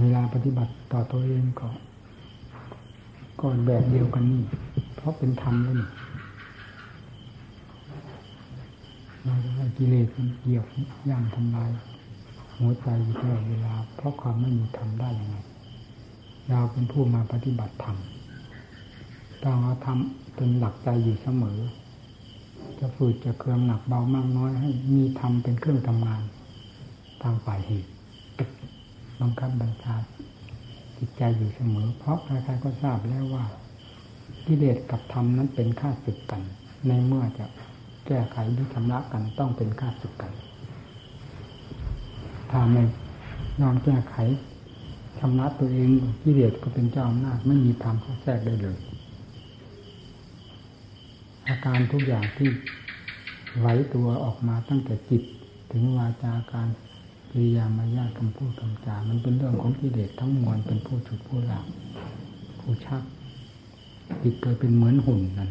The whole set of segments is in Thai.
เวลาปฏิบัติต่อตัวเองก็ก็แบบเดียวกันนี่ เพราะเป็นธรรมแล้วนี่เราจะให้กิเลสมันเหยียบย่ำทำลายหัวใจอยู่ตลอดเวลา เพราะความไม่มีธรรมได้ยังไง เราเป็นผู้มาปฏิบัติธรรมต้องเอาธรรมเป็นหลักใจอยู่เสมอ จะฝืดจะเคลื่อนหนักเบามากน้อยให้มีธรรมเป็นเครื่องทำงาน ทางฝ่ายเหตุ บังคับบัญชาจิตใจอยู่เสมอ เพราะใครๆก็ทราบแล้วว่ากิเลสกับธรรมนั้นเป็นข้าศึกกัน ในเมื่อจะแก้ไขหรือชำระกันต้องเป็นข้าศึกกันถ้าไม่ยอมแก้ไขชำระตัวเองกิเลสก็เป็นเจ้าอำนาจไม่มีธรรมเข้าแทรกได้เลย อาการทุกอย่างที่ไหวตัวออกมาตั้งแต่จิต ถึงวาจาการ กริยามายาคำพูดคำจา มันเป็นเรื่องของกิเลสทั้งมวลเป็นผู้ฉุดผู้หลักผู้ชักจิตเกิดเป็นเหมือนหุ่นนั่น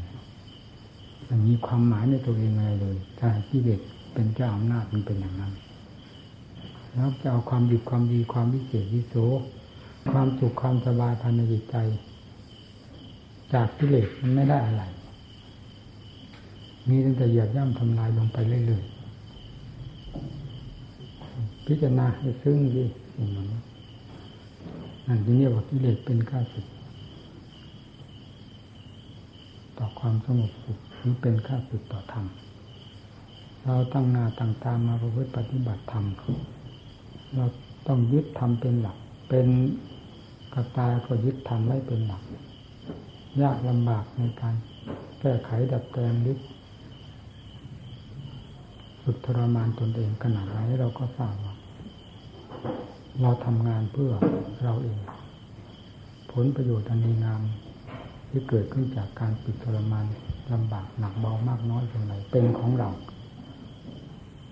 มันมีความหมายในตัวเองอะไรเลยถ้ากิเลสเป็นเจ้าอำนาจมันเป็นอย่างนั้นแล้วจะเอาความดีความดีความวิเศษวิโสความสุขความสบายภายในจิตใจ จากกิเลสมันไม่ได้อะไร มีตั้งแต่หยียบย่ำทำลายลงไปเรื่อยๆ พิจารณาให้ซึ้งดีอย่างนั้นนั่นที่นี่ว่ากิเลสเป็นข้าศึกต่อความสงบสุขหรือเป็นข้าศึกต่อธรรมเราตั้งหน้าตั้งตามาประพฤติปฏิบัติธรรมเราต้องยึดธรรมเป็นหลัก เป็นกระตายก็ยึดธรรมไว้เป็นหลัก ยากลำบากในการแก้ไขดัดแปลงหรือฝึกทรมานตนเองขนาดไหนเราก็ทราบว่า เราทำงานเพื่อเราเอง ผลประโยชน์อันดีงามที่เกิดขึ้นจากการฝึกทรมานลำบากหนักเบามากน้อยเพียงไรเป็นของเรา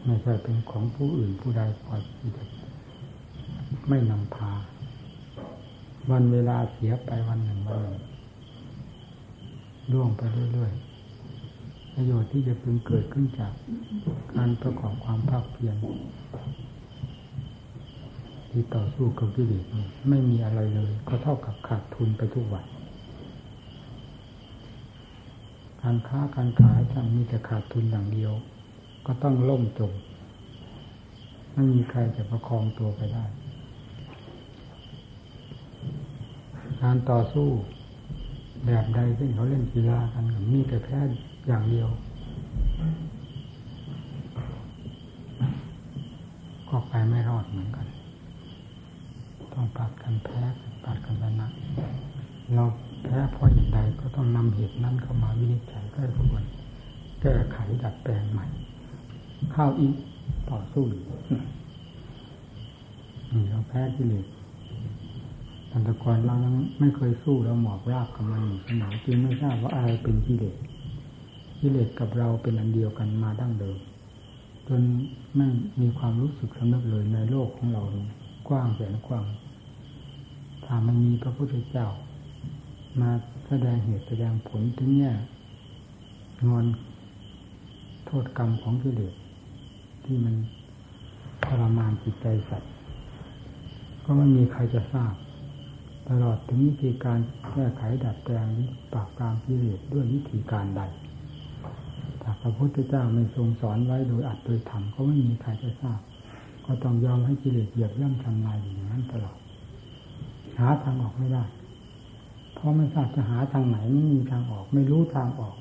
ไม่ใช่เป็นของผู้อื่นผู้ใดปล่อยไม่นำพา วันเวลาเสียไปวันหนึ่งวันหนึ่งล่วงไปเรื่อยๆประโยชน์ที่จะพึงเกิดขึ้นจากการประกอบความภาคเพียร ที่ต่อสู้กับกิเลสไม่มีอะไรเลย ก็เท่ากับขาดทุนไปทุกวันการค้าการขายถ้ามีแต่ขาดทุนอย่างเดียว ก็ต้องล่มจมไม่มีใครจะประคองตัวไปได้ การต่อสู้แบบใดที่เขาเล่นกีฬากันมีแต่แพ้อย่างเดียว ก็ไปไม่รอดเหมือนกัน ต้องปัดกันแพ้ปัดกันชนะเราแพ้เพราะอย่างใดก็ต้องนำเหตุนั้นเข้ามาวินิจฉัยก็ควรแก้ไขดัดแปลงใหม่ เข้าอีกต่อสู้นี่เราแพ้กิเลสอันตะกอนเรายังไม่เคยสู้เราหมอบราบกับมันอยู่สมอจึงไม่ทราบว่าอะไรเป็นกิเลสกิเลสกับเราเป็นอันเดียวกันมาดั้งเดิมจนไม่มีความรู้สึกสำนึกเลยในโลกของเรา กว้างแสนกว้างถ้ามันมีพระพุทธเจ้า มาแสดงเหตุแสดงผลถึงแง่ยงอนโทษกรรมของกิเลสที่มันทรมานจิตใจสัตว์ ก็ไม่มีใครจะทราบ ตลอดถึงวิธีการแก้ไขดัดแปลงปราบปรามกิเลสด้วยวิธีการใดถ้าพระพุทธเจ้าไม่ทรงสอนไว้โดยอัดโดยธรรมก็ไม่มีใครจะทราบ ก็ต้องยอมให้กิเลสเหยียบย่ำทำลายอย่างนั้นตลอดหาทางออกไม่ได้ เพราะไม่ทราบจะหาทางไหนไม่มีทางออก ไม่รู้ทางออก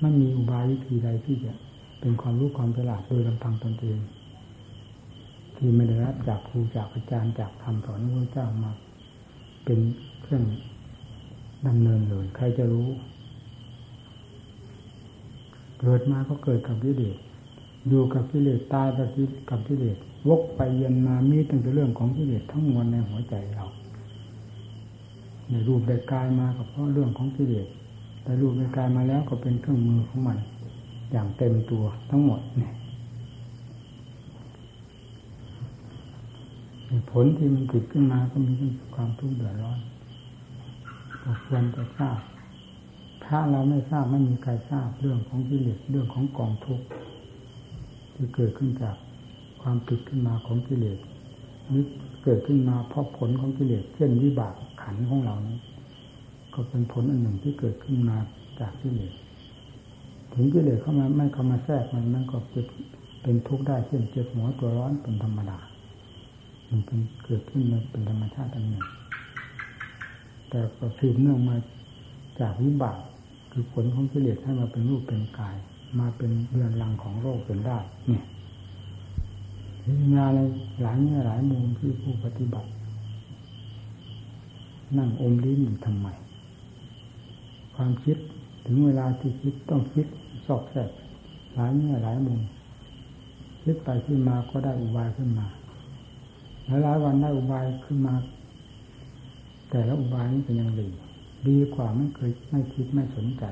ไม่มีอุบายวิธีใดที่จะเป็นความรู้ความฉลาดโดยลำพังตนเอง ที่ไม่ได้รับจากครูจากอาจารย์จากคำสอนของพระเจ้ามา เป็นเครื่องดำเนินเลยใครจะรู้ เกิดมาก็เกิดกับกิเลส อยู่กับกิเลสตายกับกับกิเลสวกไปเย็นมามีตั้งแต่เรื่องของกิเลสทั้งมวลในหัวใจเราในรูปได้กายมาก็เพราะเรื่องของกิเลสแต่รูปได้กายมาแล้วก็เป็นเครื่องมือของมัน อย่างเต็มตัวทั้งหมดเนี่ยผลที่มันติดขึ้นมาก็มีความทุกข์เดือดร้อนควรจะทราบ ถ้าเราไม่ทราบไม่มีใครทราบเรื่องของกิเลสเรื่องของกองทุกข์ ที่เกิดขึ้นจากความติดขึ้นมาของกิเลสนี่เกิดขึ้นมาเพราะผลของกิเลสเช่นวิบากขันของเรานี้ก็เป็นผลอันหนึ่งที่เกิดขึ้นมาจากกิเลสถึงกิเลสเข้ามาไม่เข้ามาแทรกมันมันก็เกิดเป็นทุกข์ได้เช่นเจ็บหัวตัวร้อนเป็นธรรมดา มันเป็นเกิดขึ้นมาเป็นธรรมชาติอันหนึ่ง แต่ก็สืบเนื่องมาจากวิบากคือผลของกิเลสให้มาเป็นรูปเป็นกาย มาเป็นเรือนรังของโรคเป็นได้เนี่ยงานหลายแง่หลายมุมที่ผู้ปฏิบัติ นั่งอมลิ้นอยู่ทำไม ความคิดถึงเวลาที่คิดต้องคิดสอกแสกหลายแง่หลายมุมคิดไปขึ้นมาก็ได้อุบายขึ้นมาหลายหลายวันได้อุบายขึ้นมา แต่ละอุบายนี้เป็นยังดีดีกว่าไม่เคยไม่คิดไม่สนใจ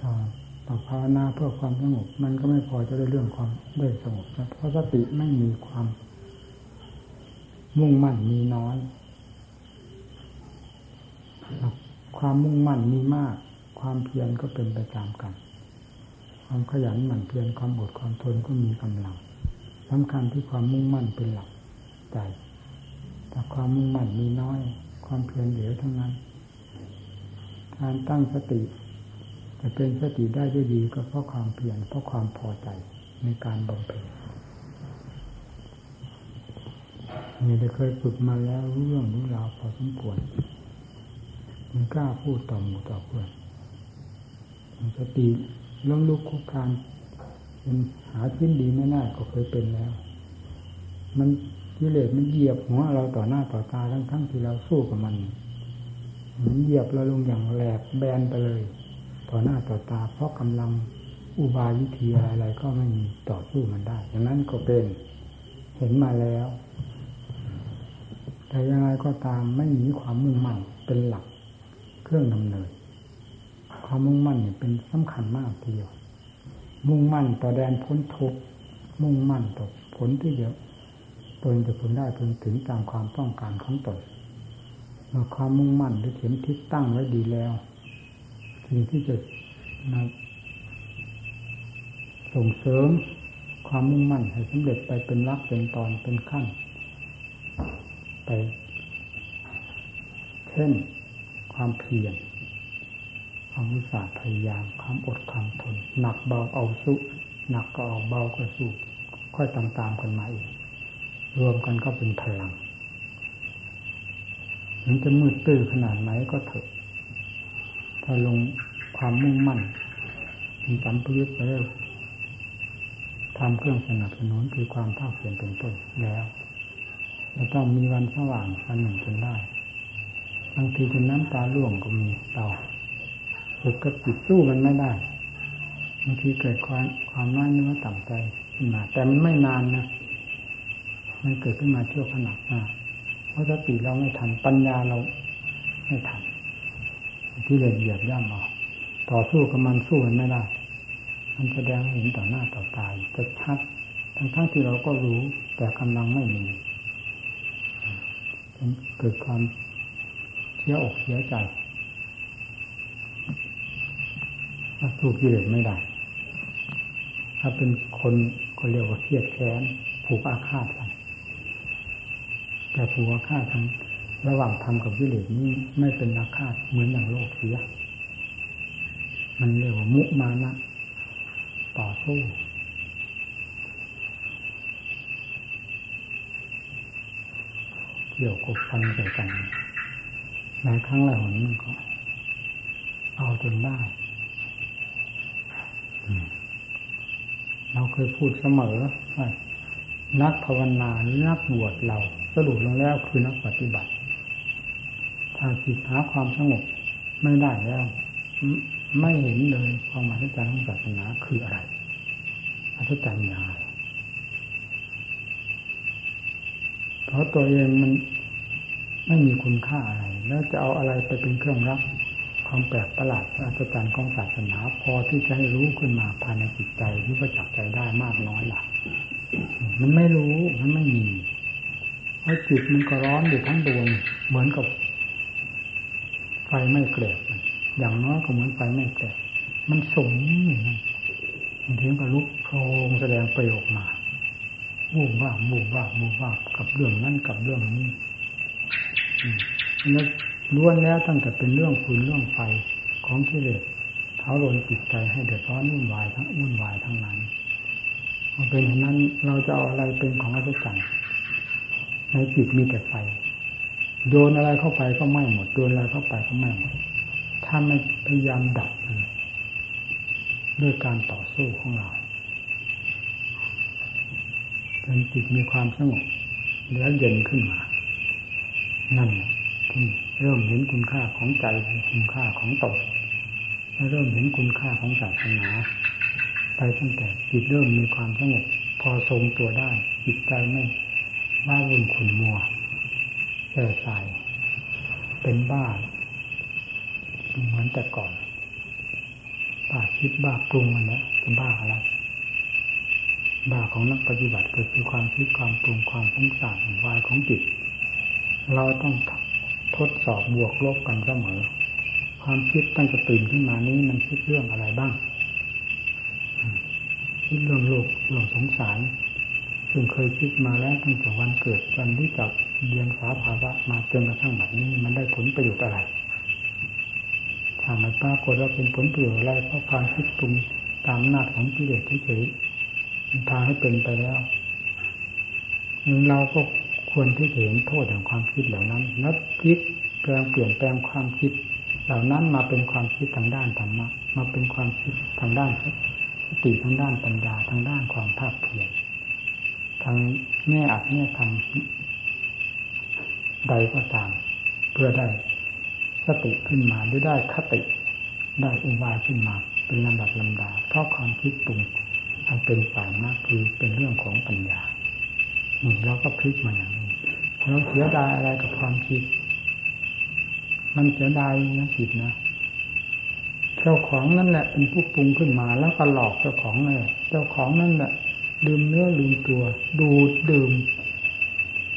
ถ้า ภาวนาเพื่อความสงบมันก็ไม่พอจะได้เรื่องความได้สงบเพราะสติไม่มีความ มุ่งมั่นมีน้อยความมุ่งมั่นมีมาก ความเพียรก็เป็นไปตามกัน ความขยันหมั่นเพียรความอดความทนก็มีกำลังสำคัญที่ความมุ่งมั่นเป็นหลักใจแต่ความมุ่งมั่นมีน้อย ความเพียรเหลือทั้งนั้น การตั้งสติ จะเป็นสติได้ด้วยดีก็เพราะความเพียรเพราะความพอใจในการบำเพ็ญนี่ได้เคยฝึกมาแล้วรู้เรื่องรู้ราวพอสมควรมันกล้าพูดต่อหมู่ต่อเพื่อนสติล้มลุกคุกคานเป็นหาชิ้นดีไม่น่าก็เคยเป็นแล้ว มันกิเลสมันเหยียบหัวเราต่อหน้าต่อตาทั้งทั้งที่เราสู้กับมันมันเหยียบเราลงอย่างแหลกแบนไปเลย ต่อหน้าต่อตา เพราะกำลังอุบายวิธีอะไรๆก็ไม่มีต่อสู้มันได้อย่างนั้นก็เป็นเห็นมาแล้ว แต่ยังไงก็ตามไม่มีความมุ่งมั่นเป็นหลักเครื่องดำเนิน ความมุ่งมั่นเนี่ยเป็นสำคัญมากทีเดียว มุ่งมั่นต่อแดนพ้นทุกมุ่งมั่นต่อผลที่จะตนจะผลได้เพิ่งถึงตามความต้องการของตนเมื่อความมุ่งมั่นหรือเข็มทิศตั้งไว้ดีแล้ว สิ่งที่จะมาส่งเสริมความมุ่งมั่นให้สำเร็จไปเป็นรักเป็นตอนเป็นขั้น ไป เช่นความเพียรความอุตสาห์พยายามความอดความทน หนักเบาเอาสู้หนักก็เอาเบาก็สู้ค่อยตามๆกันมาอีกรวมกันก็เป็นพลังถึงจะมืดตื้อขนาดไหนก็เถอะาลงความมุ่งมั่นมีสัมพยุตไปแล้วทำเครื่องสนับสนุนคือความภาคเพียรเป็นต้นแล้วจะต้องมีวันสว่างวันหนึ่งจนได้บางทีจนน้ำตาล่วงก็มีต่อฝึกกับจิตสู้มันไม่ได้บางทีเกิดความความน้อยเนื้อต่ำใจขึ้นมา แต่มันไม่นานนะมันเกิดขึ้นมาเที่ยวขนาดมาเพราะสติเราไม่ทันปัญญาเราไม่ทัน ที่เลยเหยียบย่ำออกต่อสู้กับมันสู้มันไม่ได้มันแสดงเห็นต่อหน้าต่อตาจะชัดทั้งทั้งที่เราก็รู้แต่กำลังไม่มีเกิดความเสียอกเสียใจสู้กิเลสไม่ได้ ถ้าเป็นคนก็เรียกว่าเครียดแค้นผูกอาฆาตกันแต่ผูกอาฆาตทั้ง ระหว่างทำกับกิเลสนี้ไม่เป็นอาฆาตเหมือนอย่างโลกเสีย มันเรียกว่ามุมานะต่อสู้เกี่ยวกบฟันใส่กันในครั้งหลายหนมันก็ เอาจนได้เราเคยพูดเสมอว่านักภาวนานักบวชเรา สรุปลงแล้วคือนักปฏิบัติ จิตหาความสงบไม่ได้แล้ว ไม่เห็นเลยความอัศจรรย์ของศาสนาคืออะไรอัศจรรย์อย่างไรเพราะตัวเองมันไม่มีคุณค่าอะไร แล้วจะเอาอะไรไปเป็นเครื่องรับความแปลกประหลาดอัศจรรย์ของศาสนา พอที่จะให้รู้ขึ้นมาภายในจิตใจที่ประจักษ์ใจได้มากน้อยล่ะ มันไม่รู้มันไม่มีเพราะจิตมันก็ร้อนอยู่ทั้งดวงเหมือนกับ ฟไม่เกลียดอย่างน้อยก็เหมือนไฟไม่เกลียดมันสมอย่างนั้นบางทีก็ลุกโพรงแสดงประโยคมาวูบว่าบูบว่าบูบว่ากับเรื่องนั้นกับเรื่องนี้แล้วล้วนแล้วตั้งแต่เป็นเรื่องคุณเรื่องไฟของกิเลสเท้าโลนจิตใจให้เดือดร้อนวุ่นวายทั้งวุ่นวายทั้งนั้นเป็นฉะนั้นเราจะเอาอะไรเป็นของอัศจรรย์ในจิตมีแต่ไฟ โดนอะไรเข้าไปก็ไหม้หมด โดนอะไรเข้าไปก็ไหม้หมด ถ้าไม่พยายามดับมันด้วยการต่อสู้ของเราจนจิตมีความสงบแล้วเย็นขึ้นมา นั่นที่เริ่มเห็นคุณค่าของใจคุณค่าของตนและเริ่มเห็นคุณค่าของศาสนาไปตั้งแต่จิตเริ่มมีความสงบพอทรงตัวได้ จิตใจไม่ว่าวุ่นขุนมัว แก่ใสเป็นบ้าเหมือนแต่ก่อนบ้าคิดบ้าปรุงมันแล้เป็นบ้าอะไรบ้าของนักปฏิบัติก็คือความคิดความปรุงความฟุ้งซ่านวายของจิต เราต้องทดสอบบวกลบกันเสมอ ความคิดตั้งแต่ตื่นขึ้นมานี้มันคิดเรื่องอะไรบ้าง คิดเรื่องโลกเรื่องสงสารซึ่งเคยคิดมาแล้วตั้งแต่วันเกิดวันที่จับ เรียนสาภาวะมาจนกระทั่งแบบนี้ มันได้ผลประโยชน์อะไรถ้ามันปรากฏว่าเป็นผลประโยชน์อะไรเพราะความคิดปรุงตามหน้าของกิเลสเฉยๆพาให้เป็นไปแล้วเราก็ควรที่จะเห็นโทษแห่งความคิดเหล่านั้นแล้วพลิกแปลงเปลี่ยนแปลงความคิด เหล่านั้นมาเป็นความคิดทางด้านธรรมะมาเป็นความคิดทางด้านสติทางด้านปัญญาทางด้านความภาคเพียรทางแง่อัดแง่ทำ ใดก็ตาม เพื่อได้สติขึ้นมาหรือได้คติ ได้อุบายขึ้นมา เป็นลำดับลำดาเพราะความคิดปรุงอันเป็นฝ่ายมากคือเป็นเรื่องของปัญญานี่เราก็พลิกมาอย่างนี้เราเสียดายอะไรกับความคิด มันเสียดายนะจิตนะเจ้าของนั่นแหละเป็นผู้ปรุงขึ้นมาแล้วก็หลอกเจ้าของเลยเจ้าของนั่นแหละลืมเนื้อลืมตัว ดูดื่ม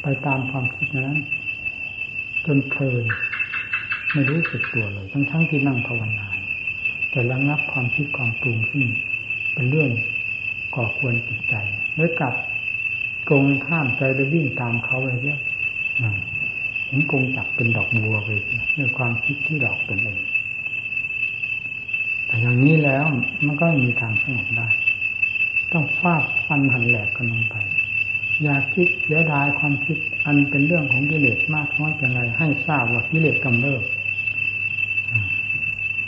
ไปตามความคิดนั้น จนเพลินไม่รู้สึกตัวเลย ทั้งทั้งที่นั่งภาวนาแต่ระงับความคิดความปรุงขึ้นเป็นเรื่องก่อควรจิตใจแล้วกลับกงข้ามใจไปวิ่งตามเขาไปเยอะเห็นกงจับเป็นดอกบัวไปด้วยความคิดที่ดอกเป็นเองแต่อย่างนี้แล้วมันก็มีทางสงบได้ ต้องฟาดฟันหันแหลกกันลงไป อย่าคิดเสียดายความคิดอันเป็นเรื่องของกิเลสมากน้อยเป็นไรให้ทราบว่ากิเลสกำเริบ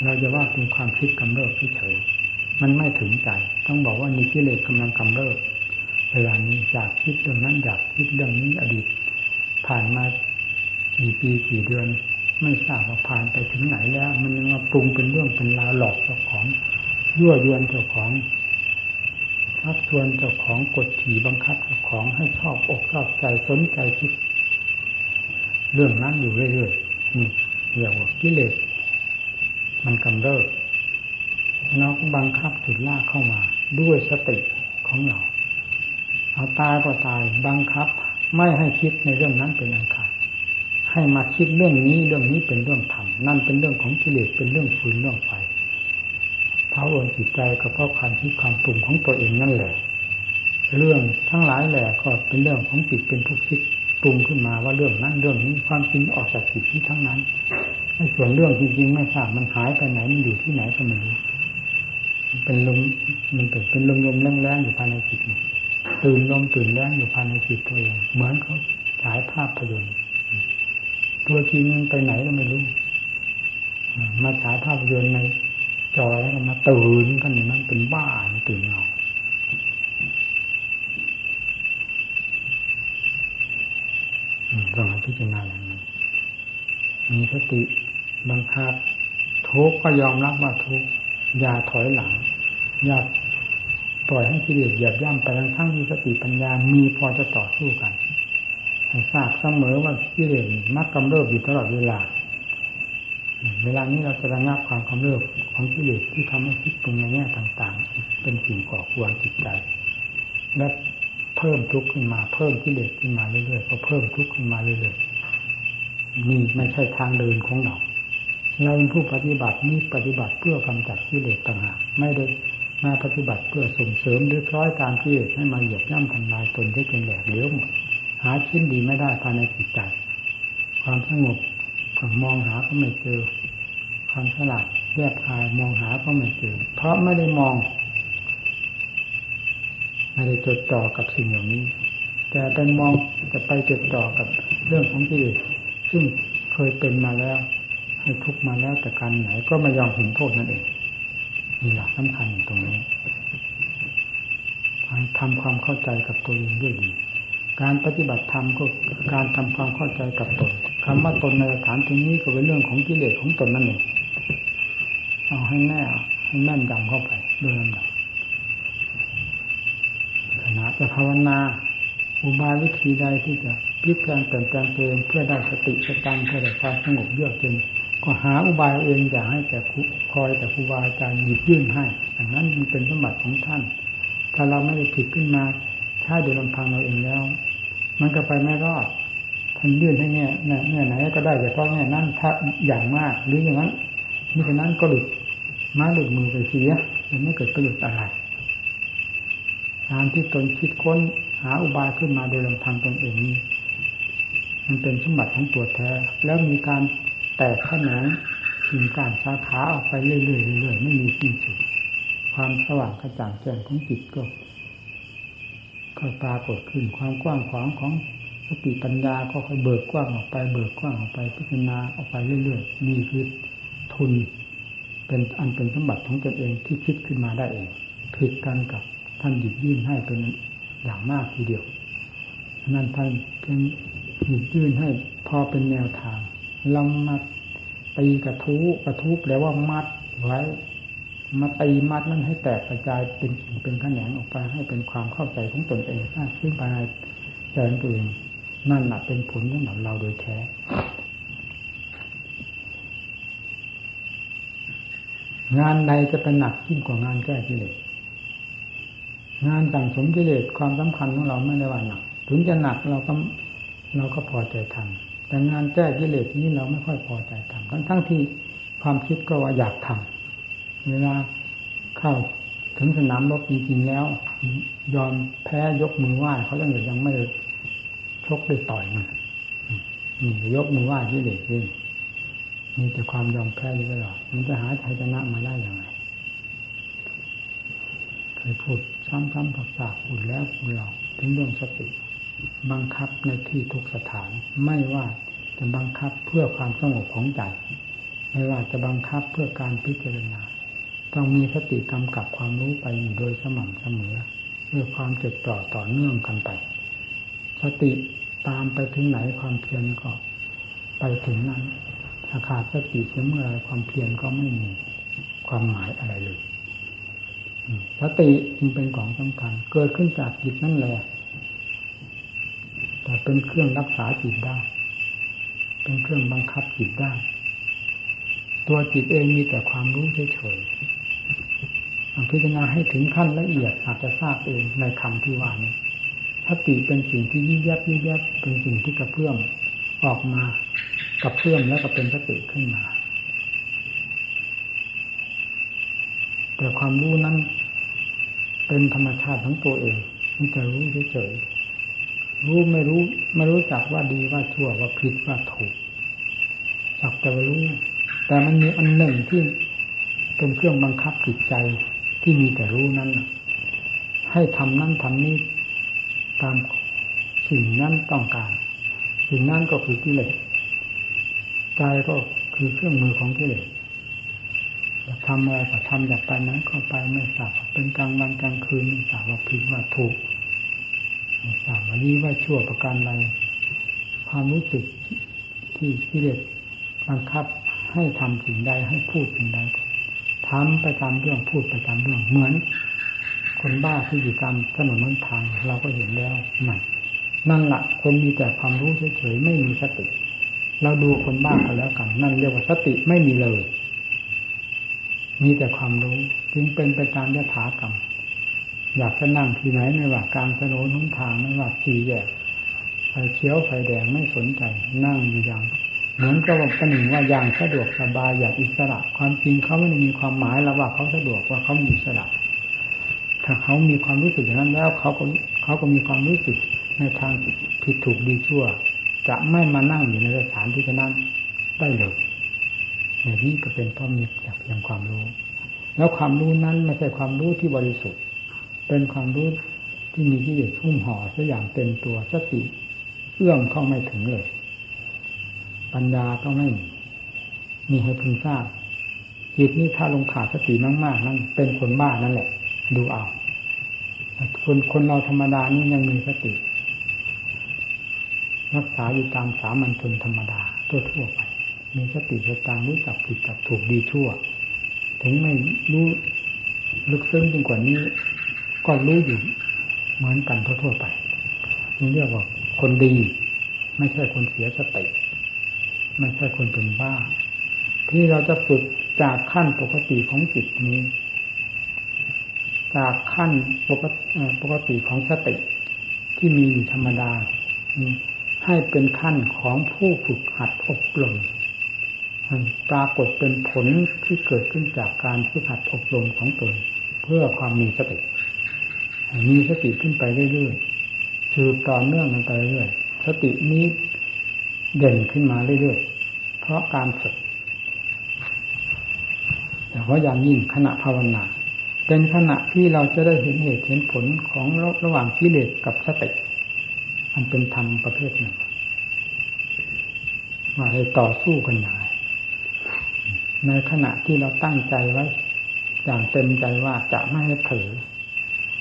เราจะว่าเป็นความคิดกำเริบเฉยมันไม่ถึงใจ ต้องบอกว่ามีกิเลสกำลังกำเริบเวลานี้อยากคิดเรื่องนั้นอยากคิดเรื่องนี้อดีต ผ่านมากี่ปีกี่เดือน ไม่ทราบว่าผ่านไปถึงไหนแล้ว มันยังมาปรุงเป็นเรื่องเป็นราวหลอกเจ้าของยั่วยวนเจ้าของ ทักชวนเจ้าของกดขี่บังคับเจ้าของให้ชอบอกชอบใจสนใจคิด เรื่องนั้นอยู่เรื่อยๆนี่เรียกว่ากิเลสมันกำเริบเราก็บังคับสุดลากเข้ามา ด้วยสติของเราเอาตายก็ตายบังคับ ไม่ให้คิดในเรื่องนั้นเป็นอันขาดให้มาคิดเรื่องนี้เรื่องนี้เป็นเรื่องธรรมนั่นเป็นเรื่องของกิเลสเป็นเรื่องฟืนเรื่องไฟ ท้าวนจิตใจก็เพราะความคิดความปรุงของตัวเองนั่นแหละ เรื่องทั้งหลายแหละก็เป็นเรื่องของจิตเป็นผู้คิดปรุงขึ้นมาว่าเรื่องนั้นเรื่องนี้ความจริงออกจากจิตที่ทั้งนั้นไอ้ส่วนเรื่องจริงๆไม่ทราบมันหายไปไหนมันอยู่ที่ไหนก็ไม่รู้เป็นลมมันเป็นเป็นลมลมแรงๆอยู่ภายในจิตตื่นลมตื่นแรงอยู่ภายในจิตตัวเองเหมือนเขาฉายภาพยนตร์ตัวจริงไปไหนก็ไม่รู้มาฉายภาพยนตร์ใน จอแล้วก็มาตื่นกันอย่างนั้นเป็นบ้าตื่นเงาต้องพิจารณาอย่างนี้มีสติบังคับทุกก็ยอมรับว่าทุกอย่าถอยหลังอย่าปล่อยให้กิเลสเหยียบย่ำไปทั้งทั้งที่สติปัญญามีพอจะต่อสู้กันให้ทราบเสมอว่ากิเลสมักกำเริบอยู่ตลอดเวลา เวลานี้เราจะระงับความกำเริบของกิเลสที่ทำให้คิดตรงในแง่ต่าง ๆ เป็นสิ่งก่อควรจิตใจและเพิ่มทุกข์ขึ้นมาเพิ่มกิเลสขึ้นมาเรื่อยๆก็เพิ่มทุกข์ขึ้นมาเรื่อยๆนี่ไม่ใช่ทางเดินของเราเราเป็นผู้ปฏิบัตินี่ปฏิบัติเพื่อกำจัดกิเลสต่างหากไม่ได้มาปฏิบัติเพื่อส่งเสริมหรือคล้อยตามที่ให้มาเหยียบย่ำทำลายตนที่เป็นแหลกเหลวหมดหาชิ้นดีไม่ได้ภายในจิตใจ ความสงบ มองหาก็ไม่เจอ ความฉลาดแยบคายมองหาก็ไม่เจอ เพราะไม่ได้มอง ไม่ได้จดจ่อกับสิ่งเหล่านี้ แต่ไปมองจะไปจดจ่อกับเรื่องของที่ซึ่งเคยเป็นมาแล้วให้ทุกมาแล้วแต่การไหนก็ไม่ยอมเห็นโทษนั่นเองมีหลักสำคัญตรงนี้ทำความเข้าใจกับตัวเองด้วยดี การปฏิบัติธรรมก็การทำความเข้าใจกับตน คำว่าตนในสถานที่นี้ก็เป็นเรื่องของกิเลสของตนนั่นเองเอาให้แน่ให้แน่นดำเข้าไปโดยลำดับขณะจะภาวนาอุบายวิธีใดที่จะพลิกแปลงเปลี่ยนแปลงตัวเองเพื่อได้สติสตังเพื่อได้ความสงบเยือกเย็นก็หาอุบายเองอย่าให้แต่คอยแต่ครูบาอาจารย์หยิบยื่นให้อันนั้นมันเป็นสมบัติของท่าน ถ้าเราไม่ได้ผิดขึ้นมาใช้โดยลำพังเราเองแล้ว มันก็ไปไม่รอด ท่านยื่นให้แง่แง่ไหนก็ได้แต่เพราะแง่นั้นถ้าอย่างมาก หรืออย่างนั้นมิฉะนั้นก็หลุดมาหลุดมือไปเสียมันไม่เกิดประโยชน์อะไรงานที่ตนคิดค้นหาอุบายขึ้นมาโดยลำพังตนเองนี้มันเป็นสมบัติของตัวแท้ แล้วมีการแตกขนงกิ่งการสาขาออกไปเรื่อยๆเรื่อยๆไม่มีสิ้นสุดความสว่างกระจ่างแจ้งของจิตก็ก็ปรากฏขึ้นความกว้างขวางของ สติปัญญาก็ค่อยเบิกกว้างออกไป เบิกกว้างออกไปพิจารณาออกไปเรื่อยๆนี่คือทุน เป็นอันเป็นสมบัติของตนเองที่คิดขึ้นมาได้เองผิดกันกับท่านหยิบยื่นให้เป็นอย่างมากทีเดียวนั่นท่านเป็นหยิบยื่นให้พอเป็นแนวทางเรามาตีกระทู้กระทู้แปลว่ามัดไว้ มาตีมัดนั้นให้แตกกระจายเป็นเป็นขแนงออกไปให้เป็นความเข้าใจของตนเองซึ่งภายในใจองตัวเอง นั่นแหละเป็นผลสำหรับเราโดยแท้งานใดจะเป็นหนักยิ่งกว่างานแก้กิเลส งานต่างสมกิเลสความสำคัญของเราไม่ได้ว่าหนัก ถึงจะหนักเราก็เราก็พอใจทำแต่งานแก้กิเลสนี้เราไม่ค่อยพอใจทำทั้งทั้งที่ความคิดก็ว่าอยากทำเวลาเข้าถึงสนามรบจริงๆแล้ว ยอมแพ้ยกมือไหว้เขายังยังไม่ ชกได้ต่อยมันยกมือไหว้กิเลสนี่มีแต่ความยอมแพ้อยู่ตลอดมันจะหาชัยชนะมาได้อย่างไรเคยพูดซ้ำๆผักๆพูดแล้วพูดเราถึงเรื่องสติ บังคับในที่ทุกสถาน ไม่ว่าจะบังคับเพื่อความสงบของใจ ไม่ว่าจะบังคับเพื่อการพิจารณา ต้องมีสติกำกับความรู้ไปโดยสม่ำเสมอเพื่อความจดจ่อต่อเนื่องกันไป สติตามไปถึงไหนความเพียรก็ไปถึงนั้นถ้าขาดสติเสเมื่อไรความเพียรก็ไม่มีความหมายอะไรเลยสติจึงเป็นของสำคัญ เกิดขึ้นจากจิตนั่นแหละแต่เป็นเครื่องรักษาจิตได้ เป็นเครื่องบังคับจิตได้ ตัวจิตเองมีแต่ความรู้เฉยๆพิจารณาให้ถึงขั้นละเอียดอาจจะทราบเองในคำที่ว่านี้ สติเป็นสิ่งที่ยิ่งแยบยิ่งแยบเป็นสิ่งที่กระเพื่อมออกมากับเพื่อมแล้วก็เป็นสติขึ้นมา แต่ความรู้นั้น เป็นธรรมชาติของตัวเองมีแต่รู้เฉยๆรู้ไม่รู้ไม่รู้จักว่าดีว่าชั่วว่าผิดว่าถูกจักแต่รู้ แต่มันมีอันหนึ่งที่เป็นเครื่องบังคับจิตใจที่มีแต่รู้นั้นให้ทำนั้นทำนี้ ตามสิ่งนั้นต้องการสิ่งนั้นก็คือกิเลสใจก็คือเครื่องมือของกิเลสทำอะไรก็ทำอยากไปนั้นก็ไปไม่ทราบเป็นกลางวันกลางคืนไม่ทราบว่าผิดว่าถูกทราบว่านี้ว่าชั่วประการใดความรู้สึกที่ที่เด็ดบังคับให้ทำสิ่งใดให้พูดสิ่งใดทำไปตามเรื่องพูดไปตามเรื่องเหมือน คนบ้าที่อยู่ตามถนนน้นทาง เราก็เห็นแล้วนั่นั่นละคนมีแต่ความรู้เฉยๆไม่มีสติ เราดูคนบ้าก็แล้วกัน นั่นเรียกว่าสติไม่มีเลย มีแต่ความรู้จึงเป็นไปตามยถากรรม อยากจะนั่งที่ไหนไม่ว่ากลางถนนทุนทางไม่ว่าสี่แยกไฟเขียวไฟแดงไม่สนใจ นั่งอยู่อย่างเหมือนกับว่าประหนึ่งว่าอย่างสะดวกสบายอย่างอิสระ ความจริงเขาไม่ได้มีความหมายแล้วว่าเขาสะดวกว่าเขามีอิสระ ถ้าเขามีความรู้สึกอย่างนั้นแล้วเขาก็เขาก็มีความรู้สึกในทางผิดถูกดีชั่ว จะไม่มานั่งอยู่ในสถานที่นั้นได้เลยอย่างนี้ก็เป็นเพราะมีแต่เพียงความรู้ แล้วความรู้นั้นไม่ใช่ความรู้ที่บริสุทธิ์ เป็นความรู้ที่มีที่เด็ดทุ่มห่อซะอย่างเต็มตัวสติเอื้อมเข้าไม่ถึงเลย ปัญญาก็ไม่มีมีให้พึงทราบจิตนี้ถ้าลงขาดสติมากๆนั่นเป็นคนบ้านั่นแหละ ดูเอาคนคนเราธรรมดานี่ยังมีสติ รักษาอยู่ตามสามัญชนธรรมดาทั่วทั่วไป มีสติสตางรู้จักผิดจับถูกดีชั่ว ถึงไม่รู้ลึกซึ้งยิ่งกว่านี้ ก็รู้อยู่เหมือนกันทั่วๆไปนี่เรียกว่าคนดี ไม่ใช่คนเสียสติไม่ใช่คนเป็นบ้า ที่เราจะฝึกจากขั้นปกติของจิตนี้ จากขั้นปกติของสติที่มีอยู่ธรรมดา ให้เป็นขั้นของผู้ฝึกหัดอบรมปรากฏเป็นผลที่เกิดขึ้นจากการฝึกหัดอบรมของตน เพื่อความมีสติ มีสติขึ้นไปเรื่อยๆสืบต่อเนื่องกันไปเรื่อยสตินี้เด่นขึ้นมาเรื่อยๆเพราะการฝึกแต่ว่าอย่างยิ่งขณะภาวนา เป็นขณะที่เราจะได้เห็นเหตุเห็นผลของระหว่างกิเลสกับสติมันเป็นธรรมประเภทหนึ่งมาให้ต่อสู้กันอย่างในขณะที่เราตั้งใจไว้ อย่างเต็มใจว่าจะไม่ให้เผลอ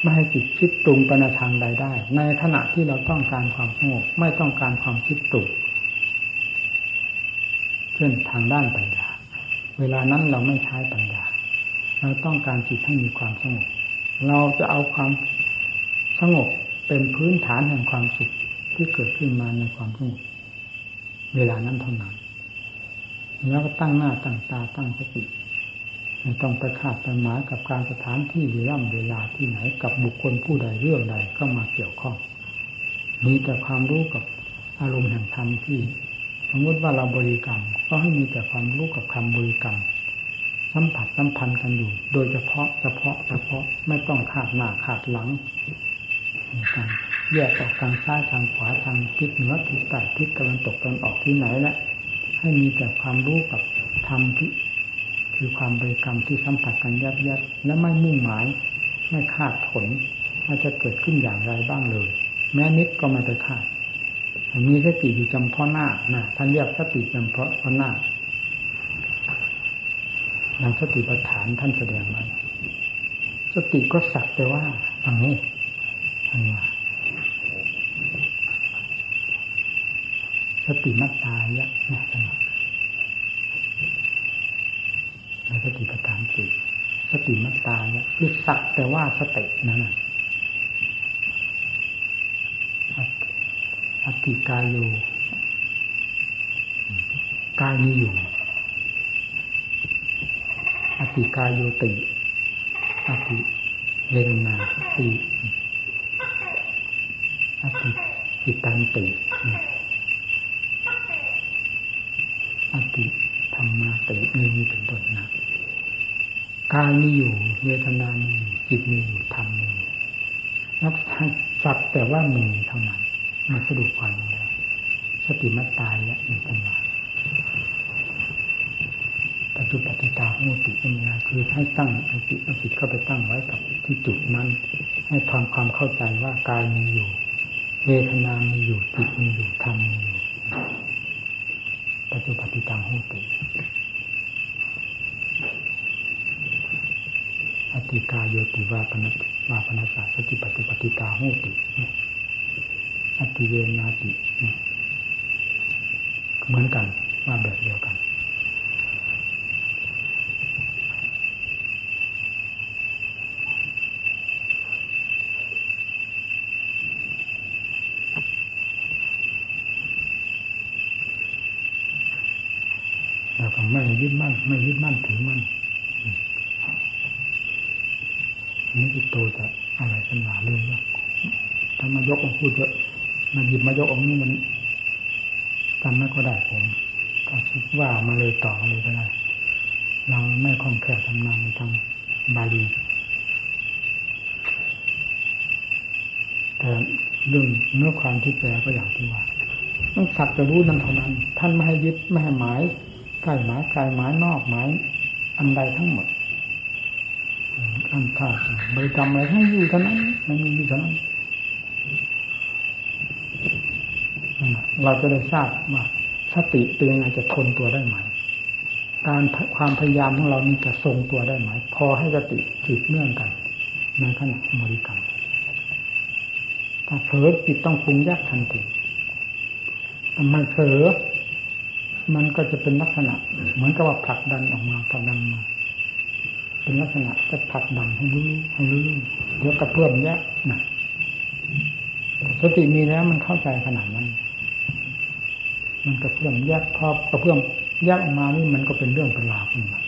ไม่ให้จิตคิดตรุงไปในทางใดได้ ในขณะที่เราต้องการความสงบไม่ต้องการความคิดตรุงเช่นทางด้านปัญญา เวลานั้นเราไม่ใช้ปัญญา เราต้องการจิตให้มีความสงบ เราจะเอาความสงบเป็นพื้นฐานแห่งความสุขที่เกิดขึ้นมาในความสงบเวลานั้นเท่านั้นแล้วก็ตั้งหน้าตั้งตาตั้งสติไม่ต้องไปคาดไปหมายกับการสถานที่เวลาเวลาที่ไหนกับบุคคลผู้ใดเรื่องใดก็มาเกี่ยวข้อง มีแต่ความรู้กับอารมณ์แห่งธรรมที่ สมมติว่าเราบริกรรม ก็ให้มีแต่ความรู้กับคำบริกรรม สัมผัสสัมพันธ์กันอยู่ โดยเฉพาะเฉพาะเฉพาะไม่ต้องขาดหน้าขาดหลังกันแยกออกทางซ้ายทางขวาทางทิศเหนือทิศใต้ทิศตะวันตกตะวันออกที่ไหนแหละให้มีแต่ความรู้กับธรรมที่คือความบริกรรมที่สัมผัสกันยับยับและไม่มุ่งหมาย ไม่คาดผลว่าจะเกิดขึ้นอย่างไรบ้างเลย แม้นิดก็ไม่ไปคาดมีสติอยู่จำเพาะหน้านะท่านเรียกสติจำเพาะหน้า อย่างสติปัฏฐานท่านแสดงมาสติก็สักแต่ว่าอังนี้อันนี้สติมัตตายะนะท่านในสติปัฏฐานสี่สติมัตตายะคือสักแต่ว่าสตินั่นแหละอติกายโยกายมีอยู่ อติกายโยติอติเวนาติอติจิตันติอติธรรมาติมีมีเป็นต้นนะกายมีอยู่เวทนามีจิตมีอยู่ธรรมมีนับสักแต่ว่ามีเท่านั้นมาสรุปความแล้วสติมัตตายและมีปัญญาปัจ จุบันตาโหติปัญญาคือให้ตั้งอจิตอจิตเข้าไปตั้งไว้กับที่จุดนั้น ให้ทำความเข้าใจว่ากายมีอยู่ เวทนามีอยู่จิตมีอยู่ธรรมมีอยู่ปัจจุบันตาโหติอติกาโยติวาปนวาปนาสาสติปัจจุปฏิตาโหติอติเวนาติ เหมือนกันว่าแบบเดียวกันแล้วก็ไม่ยึดมั่น ไม่ยึดมั่นถือมั่นนี่ที่โตจะอะไรกันหนาเรื่องว่าถ้ามายกอมาพูดเยอะมาหยิบมายกองนี้มันจำไม่ก็ได้ผมก็คิดว่ามาเลยต่อเลยก็ได้ เราไม่คล่องแคล่วทำนานในทางบาลีแต่เรื่องเนื้อความที่แปลก็อย่างที่ว่าต้องสักจะรู้นั้นเท่านั้น ท่านไม่ให้ยึดไม่ให้หมาย ใกล้หมายไกลหมายนอกหมายอันใดทั้งหมดอันท่าบริกรรมอะไรให้อยู่เท่านั้นมันมีอยู่เท่านั้นเราจะได้ทราบว่าสติเป็นยังไงจะทนตัวได้ไหม การความพยายามของเรานี่จะทรงตัวได้ไหม พอให้สติจิตเนื่องกันในขณะบริกรรมถ้าเผลอจิตต้องคุงแยกทันทีทำไมเผลอ มันก็จะเป็นลักษณะ เหมือนกับว่าผลักดันออกมาผลักดันมาเป็นลักษณะจะผลักดันให้รู้ให้รู้เดี๋ยวกระเพื่อมแยกนะสติมีแล้วมันเข้าใจขนาดนั้นมันกระเพื่อมแยกพอกระเพื่อมแยกออกมานี่มันก็เป็นเรื่องเป็นราวขึ้นมา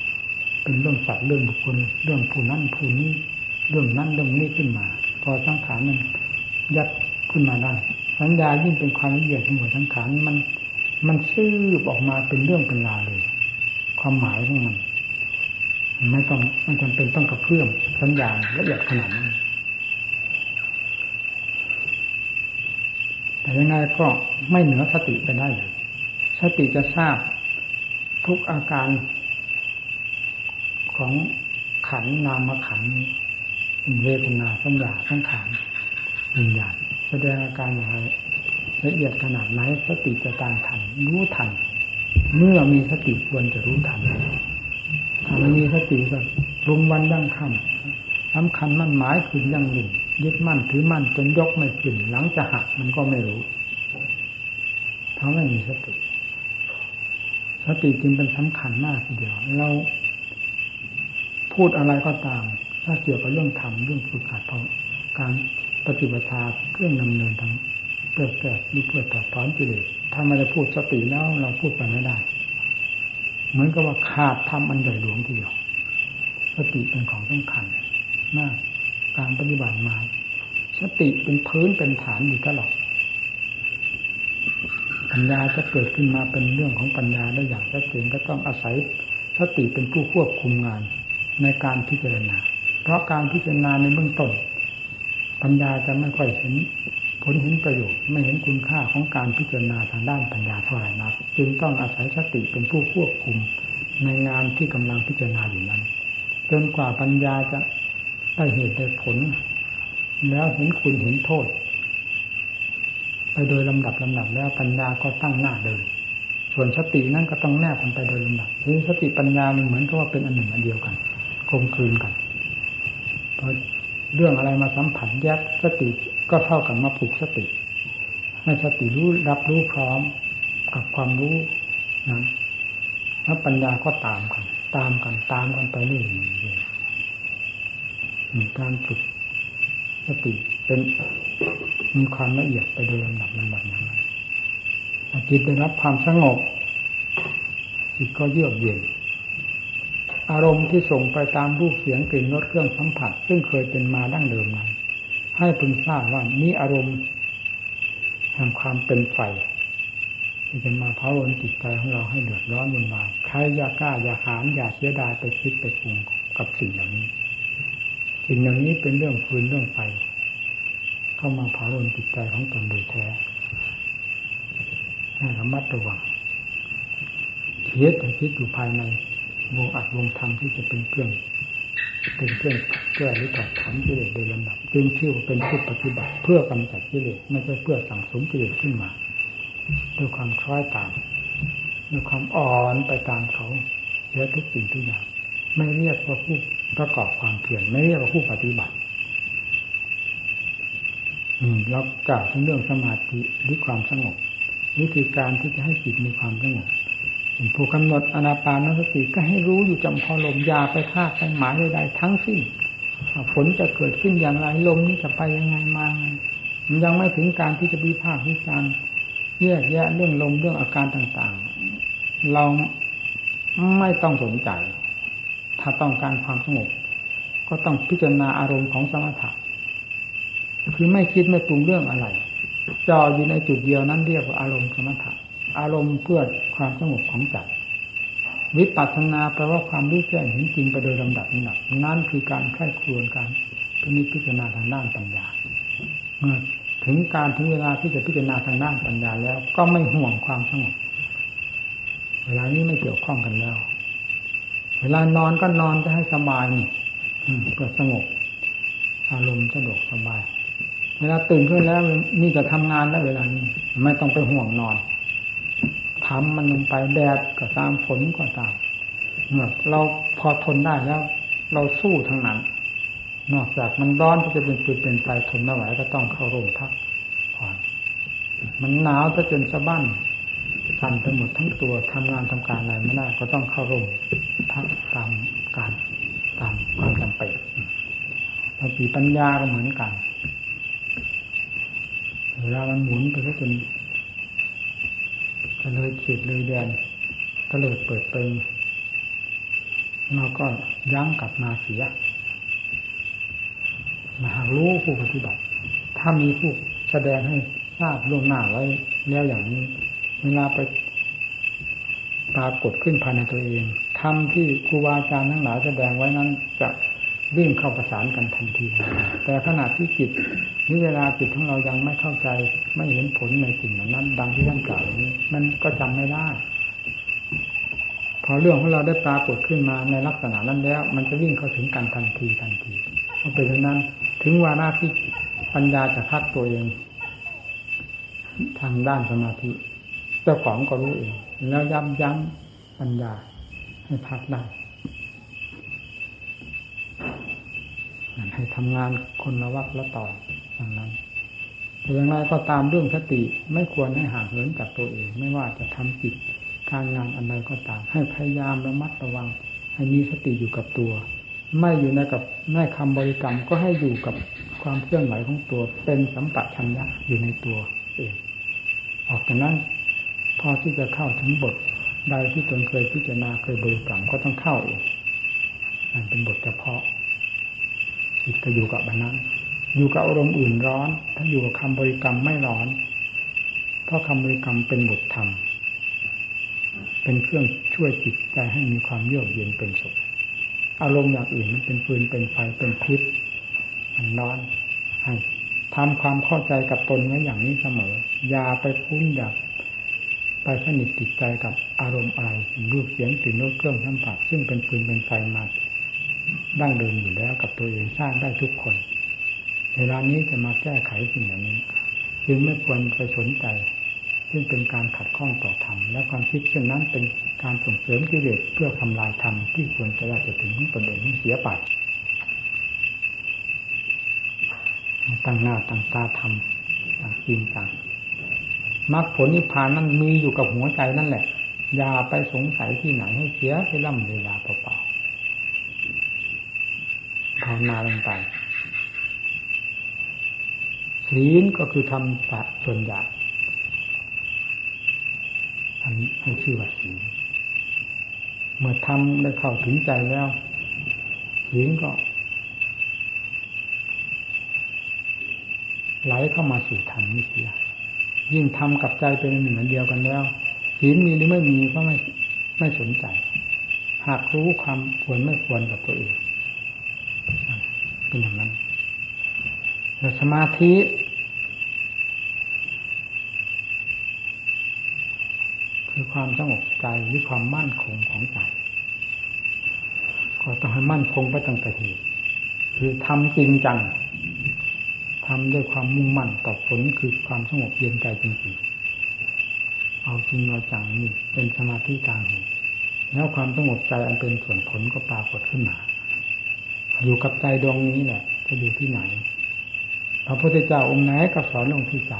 เป็นเรื่องสัตว์เรื่องบุคคลเรื่องผู้นั้นผู้นี้เรื่องนั้นเรื่องนี้ขึ้นมา พอสังขารมันยัดขึ้นมาได้สัญญายิ่งเป็นความละเอียดของหัวสังขารมัน มันซื่อออกมาเป็นเรื่องเป็นราวเลย ความหมายของมันไม่ต้องมันจำเป็นต้องกระเพื่อมสัญญาละเอียดขนาดนั้นแต่ยังไงก็ไม่เหนือสติไปได้เลยสติจะทราบทุกอาการของขันนามขันเวทนาสัญญาสังขารวิญญาณแสดงอาการอย่างไร ละเอียดขนาดไหนสติจะตามทัน รู้ทัน เมื่อมีสติควรจะรู้ทันถ้าม่มีสติก็รุมวันยั่งค่ำสำคัญมั่นหมายขึ้นยั่งหนึ่งยึดมั่นถือมั่นจนยกไม่ขึ้นหลังจะหักมันก็ไม่รู้เพราไม่มีสติสติจึงเป็นสำคัญมากทีเดียวเราพูดอะไรก็ตาม ถ้าเกี่ยวกับเรื่องธรรมเรื่องฝึกหัดการปฏิบัติเครื่องดำเนินทาง พื่อแก้หรือเพื่อถอดถอนกิเลสถ้าไม่ได้พูดสติแล้วเราพูดไปไม่ได้ เหมือนกับว่าขาดทำอันใหญ่หลวงทีเดียวสติเป็นของสำคัญมากการปฏิบัติมา สติเป็นพื้นเป็นฐานอยู่ตลอดปัญญาจะเกิดขึ้นมาเป็นเรื่องของปัญญาได้อย่างชัดเจนก็ต้องอาศัยสติเป็นผู้ควบคุมงานในการพิจารณา เพราะการพิจารณาในเบื้องต้น ปัญญาจะไม่ค่อยเห็น ผลเห็นประโยชน์ไม่เห็นคุณค่าของการพิจารณาทางด้านปัญญาเท่าไหร่นักจึงต้องอาศัยสติเป็นผู้ควบคุมในงานที่กำลังพิจารณาอยู่นั้น จนกว่าปัญญาจะได้เหตุได้ผล แล้วเห็นคุณเห็นโทษ ไปโดยลำดับลำดับแล้วปัญญาก็ตั้งหน้าเดิน ส่วนสตินั่นก็ต้องแนบกันไปโดยลำดับคือสติปัญญามันเหมือนกับว่าเป็นอันหนึ่งอันเดียวกันคงคืนกันพอ เรื่องอะไรมาสัมผัสแยกสติก็เท่ากับมาปลุกสติ ให้สติรู้รับรู้พร้อมกับความรู้นะแล้วปัญญาก็ตามกัน ตามกันตามกันไปเรื่อยมีการฝึกสติเป็นมีความละเอียดไปโดยลำดับลำดับอย่างไรจิตได้รับความสงบจิตก็เยือกเย็น อารมณ์ที่ส่งไปตามรูปเสียงกลิ่นรสเครื่องสัมผัส ซึ่งเคยเป็นมาดั้งเดิมนั้น ให้พึงทราบว่านี้อารมณ์แห่งความเป็นไฟที่จะมาเผาลนจิตใจของเราให้เดือดร้อนวุ่นวายใครอย่ากล้าอย่าหานอย่าเสียดายไปคิดไปปรุงกับสิ่งเหล่านี้ สิ่งอย่างนี้เป็นเรื่องฟืนเรื่องไฟเข้ามาเผาลนจิตใจของตนโดยแท้ให้ระมัดระวังคิดแต่คิดอยู่ภายใน วงอัดวงธรรมที่จะเป็นเครื่องเป็นเครื่องแก้หรือตัดถอนกิเลสโดยลำดับจึงชื่อว่าเป็นผู้ปฏิบัติ เพื่อกำจัดกิเลสไม่ใช่เพื่อสั่งสมกิเลสขึ้นมาด้วยความคล้อยตามด้วยความอ่อนไปตามเขาเยอะทุกสิ่งทุกอย่างไม่เรียกว่าผู้ประกอบความเพียรไม่เรียกว่าผู้ปฏิบัติ อืมแล้วกล่าวถึงเรื่องสมาธิหรือความสงบวิธีการที่จะให้จิตมีความสงบ ผู้กำหนดอนาปานสติก็ให้รู้อยู่จำพอลมยาไปคาดไปหมายใดๆทั้งสิ้นฝนจะเกิดขึ้นอย่างไรลมนี้จะไปยังไงมามันยังไม่ถึงการที่จะวิพากษ์วิจารณ์แยกแยะเรื่องลมเรื่องอาการต่างๆ เราไม่ต้องสนใจ ถ้าต้องการความสงบ ก็ต้องพิจารณาอารมณ์ของสมถะคือไม่คิดไม่ปรุงเรื่องอะไรจออยู่ในจุดเดียวนั้นเรียกว่าอารมณ์สมถะ อารมณ์เพื่อความสงบของใจวิปัสสนาแปลว่าความรู้แจ้งเห็นจริงไปโดยลำดับนี้นั่นคือการไข้ครวนการพิจิพิจารณาทางด้านปัญญาเมื่อถึงการถึงเวลาที่จะพิจารณาทางด้านปัญญาแล้ว ก็ไม่ห่วงความสงบเวลานี้ไม่เกี่ยวข้องกันแล้ว เวลานอนก็นอนจะให้สบายนี่เพื่อสงบ อารมณ์สะดวกสบาย เวลาตื่นขึ้นแล้วนี่จะทำงานแล้วเวลานี้ ไม่ต้องไปห่วงนอน ทำมันลงไปแดดก็ตามฝนก็ตามเราพอทนได้แล้ว เราสู้ทั้งนั้น นอกจากมันร้อนที่จะเป็นปืนเป็นไฟทนไม่ไหวก็ต้องเข้าร่มพักผ่อนมันหนาวถ้าจนสะบั้นสั่นไปหมดทั้งตัวทำงานทำการอะไรไม่ได้ก็ต้องเข้าร่มพักตามการตามความจำเป็นสติปัญญาก็เหมือนกันเวลามันหมุนไปก็จน เลยเขีดเลยแดนก็เลยเปิดเปิงเราก็ยั้งกลับมาเสียมาหารู้ผู้ปฏิบัติ ถ้ามีผู้แสดงให้ทราบล่วงหน้าไว้แล้วอย่างนี้ เวลาไปปรากฏขึ้นภายในตัวเองทำที่ครูบาอาจารย์ทั้งหลายแสดงไว้นั้นจะ วิ่งเข้าประสานกันทันที แต่ขณะที่จิตนี่เวลาจิตของเรายังไม่เข้าใจไม่เห็นผลในสิ่งเหล่านั้น ดังที่ท่านกล่าวนี้มันก็จำไม่ได้ พอเรื่องของเราได้ปรากฏขึ้นมาในลักษณะนั้นแล้ว มันจะวิ่งเข้าถึงกันทันทีทันทีเพราะเป็นนั้น ถึงวาระที่ปัญญาจะพักตัวเอง ทางด้านสมาธิ เจ้าของก็รู้เอง แล้วย้ำย้ำปัญญาให้พักได้ ให้ทำงานคนละวักละต่ออย่างนั้นแต่อย่างไรก็ตามเรื่องสติไม่ควรให้ห่างเหินจากตัวเอง ไม่ว่าจะทำจิตการงานอะไรก็ตาม ให้พยายามระมัดระวัง ให้มีสติอยู่กับตัว ไม่อยู่ในกับในคำบริกรรมก็ให้อยู่กับความเคลื่อนไหวของตัว เป็นสัมปชัญญะอยู่ในตัวเองออกจากนั้นพอที่จะเข้าถึงบทใดที่ตนเคยพิจารณาเคยบริกรรมก็ต้องเข้าเองนั่นเป็นบทเฉพาะ จิตก็อยู่กับบันนั้น อยู่กับอารมณ์อื่นร้อน ถ้าอยู่กับคำบริกรรมไม่ร้อน เพราะคำบริกรรมเป็นบทธรรม เป็นเครื่องช่วยจิตใจให้มีความเยือกเย็นเป็นสุข อารมณ์อย่างอื่นมันเป็นฟืนเป็นไฟเป็นพิษมันร้อนให้ทำความเข้าใจกับตนไว้อย่างนี้เสมอ อย่าไปคุ้นอย่าไปสนิทติดใจกับอารมณ์อะไรรูปเสียงกลิ่นรสเครื่องสัมผัสซึ่งเป็นฟืนเป็นไฟมา ดั้งเดิมอยู่แล้วกับตัวเองสร้างได้ทุกคน เวลานี้จะมาแก้ไขสิ่งเหล่านี้ จึงไม่ควรไปสนใจ ซึ่งเป็นการขัดข้องต่อธรรม และความคิดเช่นนั้นเป็นการส่งเสริมกิเลสเพื่อทำลายธรรมที่ควรจะได้จะถึงตนเองเสียไปตั้งหน้าตั้งตาทำต่างจริงต่างมรรคผลนิพพานนั้นมีอยู่กับหัวใจนั่นแหละ อย่าไปสงสัยที่ไหนให้เสียไปล่ำเวลาเปล่าาวนาลงไปศีลก็คือทำสัส่วนใหญ่ทำให้ชื่อว่าศีลเมื่อทำได้เข้าถึงใจแล้วศีลก็ไหลเข้ามาสู่ธรรมนี่เสียยิ่งทำกับใจเป็นหนึ่งอันเดียวกันแล้วศีลมีหรือไม่มีก็ไม่ไม่สนใจ หากรู้ความควรไม่ควรกับตัวเอง เป็นอย่างนั้นแต่สมาธิ คือความสงบใจหรือความมั่นคงของใจก็ต้องให้มั่นคงไปตั้งแต่เหตุคือทำจริงจังทำด้วยความมุ่งมั่นต่อผลคือความสงบเย็นใจจริงๆเอาจริงเอาจังนี่เป็นสมาธิกลางเหตุแล้วความสงบใจอันเป็นส่วนผลก็ปรากฏขึ้นมา อยู่กับใจดวงนี้แหละจะอยู่ที่ไหนพระพุทธเจ้าองค์ไหนก็สอนลงที่ใจ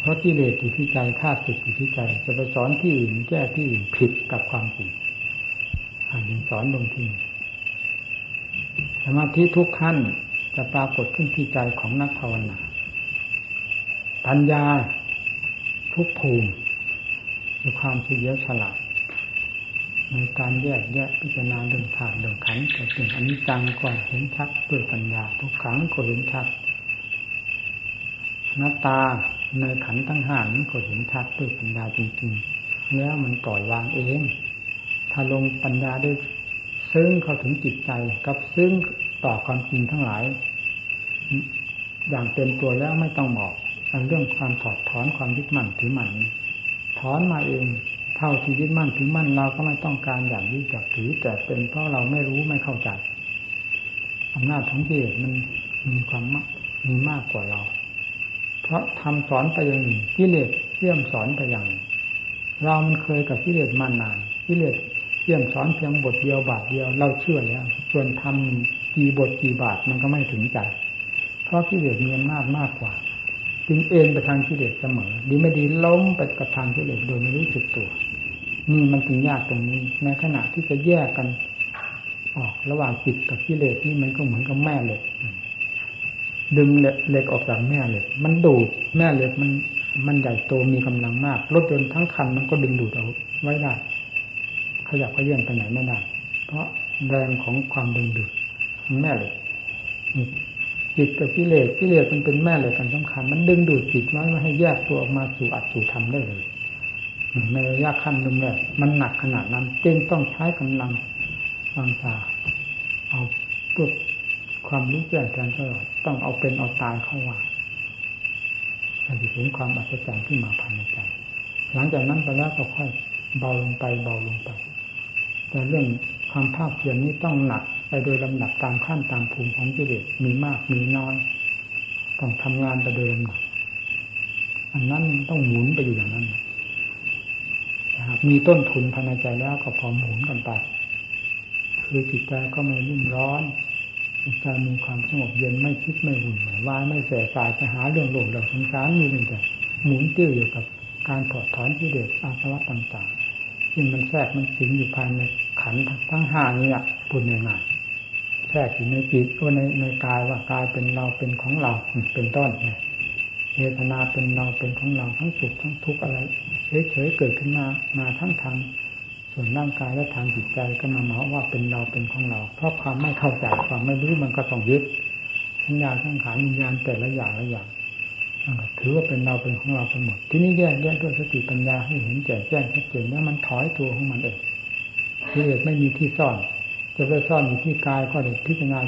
เพราะกิเลสอยู่ที่ใจธาตุสิอยู่ที่ใจ จะไปสอนที่อื่นแก้ที่อื่นผิดกับความจริงอันนี้สอนลงที่สมาธิทุกขั้นจะปรากฏขึ้นที่ใจของนักภาวนาปัญญาทุกภูมิมีความเฉลียวฉลาด ในการแยกแยะพิจารณาเรื่องธาตุเรื่องขันธ์ก็เป็นอนิจจังก็เห็นชัดด้วยปัญญาทุกขังก็เห็นชัดหน้าตาในขันธ์ทั้งห้านี้ก็เห็นชัดด้วยปัญญาจริงๆแล้วมันปล่อยวางเอง ถ้าลงปัญญาได้ซึ้งเข้าถึงจิตใจกับซึ้งต่อความจริงทั้งหลาย อย่างเต็มตัวแล้วไม่ต้องบอกเรื่องความถอดถอนความยึดมั่นถือมั่นถอนมาเอง เท่าที่ยึดมั่นถือมั่นเราก็ไม่ต้องการอย่างยึดจับถือ แต่เป็นเพราะเราไม่รู้ไม่เข้าใจอำนาจของกิเลสมันมีความมากมีมากกว่าเรา เพราะทำสอนไปอย่างนี้กิเลสเยี่ยมสอนไปอย่างเรามันเคยกับกิเลสมานานกิเลสเยี่ยมสอนเพียงบทเดียวบาทเดียว เราเชื่อแล้วส่วนทำกี่บทกี่บาทมันก็ไม่ถึงใจ เพราะกิเลสมีอำนาจมากกว่า จึงเอ็นไปทางกิเลสเสมอ ดีไม่ดีล้มไปกับทางกิเลสโดยไม่รู้สึกตัว นี่มันจึงยากตรงนี้ ในขณะที่จะแยกกัน ออกระหว่างจิตกับกิเลสนี่มันก็เหมือนกับแม่เหล็กดึงเหล็กออกจากแม่เหล็กมันดูดแม่เหล็กมันมันใหญ่โตมีกำลังมากรถยนต์ทั้งคันมันก็ดึงดูดเอาไว้ได้ขยับขยื่นไปไหนไม่ได้เพราะแรงของความดึงดูดแม่เหล็ก จิตกับกิเลสกิเลสมันเป็นแม่เหล็กกันสำคัญ มันดึงดูดจิตไว้ไม่ให้แยกตัวออกมาสู่อัตสู่ธรรมได้เลยในระยะขั้นนึงเลยมันหนักขนาดนั้นจึงต้องใช้กำลังวางตาเอาพวความรู้แจ้งแทนตลอดต้องเอาเป็นเอาตายเข้าว่าเราจะเห็นความอัศจรรย์ที่มาภายในใจหลังจากนั้นไปแล้วก็ค่อยเบาลงไปเบาลงไป แต่เรื่องความภาคเพียรนี้ต้องหนัก โดยลำดับตามขั้นตามภูมิของจิเลสมีมากมีน้อยต้องทำงานไปโดยลำดับอันนั้นต้องหมุนไปอยู่อย่างนั้นนะครับมีต้นทุนภายในใจแล้วก็พอหมุนกันไป คือจิตใจก็ไม่รุ่มร้อนจิตใจมีความสงบเย็นไม่คิดไม่หุ่นวายไม่แสบสายจะหาเรื่องโลกเรื่องสงสารมีแต่หมุนติ้วอยู่กับการถอดถอนที่เด็ดอาสวะต่างๆซึ่งมันแทรกมันสิงอยู่ภายในขันทั้งห้านี้อะพูดง่ายๆแทรกอยู่ในจิตก็ในในกายว่ากายเป็นเราเป็นของเราเป็นต้นเนี่ยเวทนาเป็นเราเป็นของเราทั้งสุขทั้งทุกข์อะไรเฉยๆเกิดขึ้นมามาทั้งทางส่วนร่างกายและทางจิตใจก็มาหมาว่าเป็นเราเป็นของเรา เพราะความไม่เข้าใจความไม่รู้มันก็ต้องยึดสัญญาทั้งขานวิญญาณแต่ละอย่างละอย่างถือว่าเป็นเราเป็นของเราไปหมด ที่นี้แยกแยกด้วยสติปัญญาให้เห็นแจ่มแจ้งชัดเจนแล้วมันถอยตัวของมันเองกิเลสไม่มีที่ซ่อน จะไปซ่อนอยู่ที่กายก็เด็กพิจารณา